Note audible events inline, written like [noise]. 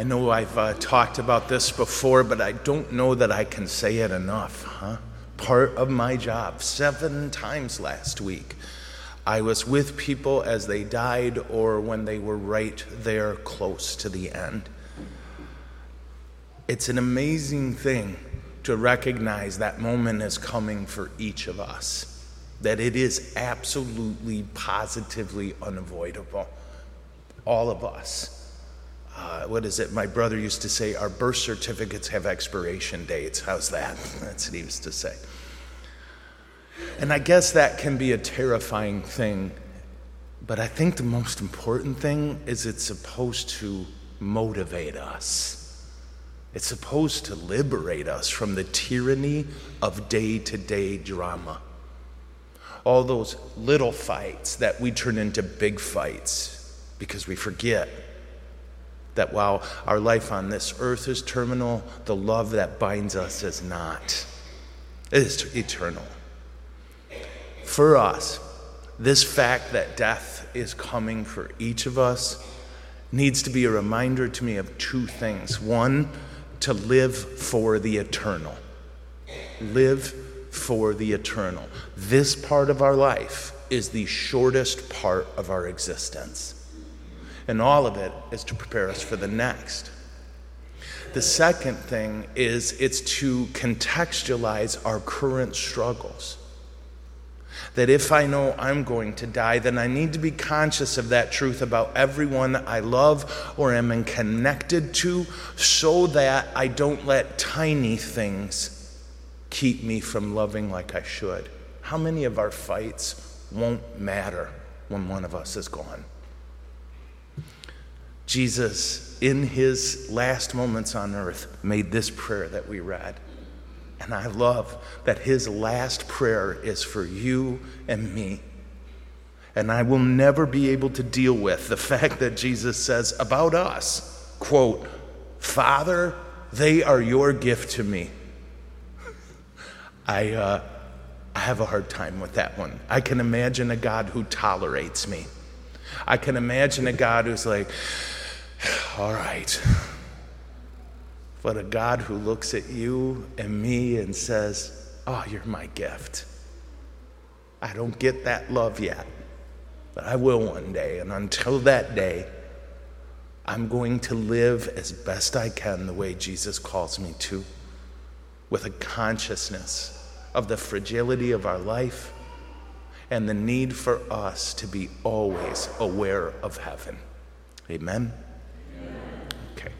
I know I've uh, talked about this before, but I don't know that I can say it enough, huh? Part of my job, seven times last week, I was with people as they died or when they were right there close to the end. It's an amazing thing to recognize that moment is coming for each of us, that it is absolutely, positively unavoidable. All of us. Uh, what is it? My brother used to say, Our birth certificates have expiration dates. How's that? [laughs] That's what he used to say. And I guess that can be a terrifying thing. But I think the most important thing is it's supposed to motivate us. It's supposed to liberate us from the tyranny of day to day drama. All those little fights that we turn into big fights because we forget that while our life on this earth is terminal, the love that binds us is not. It is eternal. For us, this fact that death is coming for each of us needs to be a reminder to me of two things. One, to live for the eternal. Live for the eternal. This part of our life is the shortest part of our existence. And all of it is to prepare us for the next. The second thing is it's to contextualize our current struggles that if I know I'm going to die, then I need to be conscious of that truth about everyone I love or am connected to so that I don't let tiny things keep me from loving like I should. How many of our fights won't matter when one of us is gone? Jesus, in his last moments on earth, made this prayer that we read. And I love that his last prayer is for you and me. And I will never be able to deal with the [laughs] fact that Jesus says about us, quote, Father, they are your gift to me. I, uh, I have a hard time with that one. I can imagine a God who tolerates me. I can imagine a God who's like, all right, but a God who looks at you and me and says, Oh, you're my gift. I don't get that love yet, but I will one day. And until that day, I'm going to live as best I can the way Jesus calls me to, with a consciousness of the fragility of our life and the need for us to be always aware of heaven. Amen. Okay.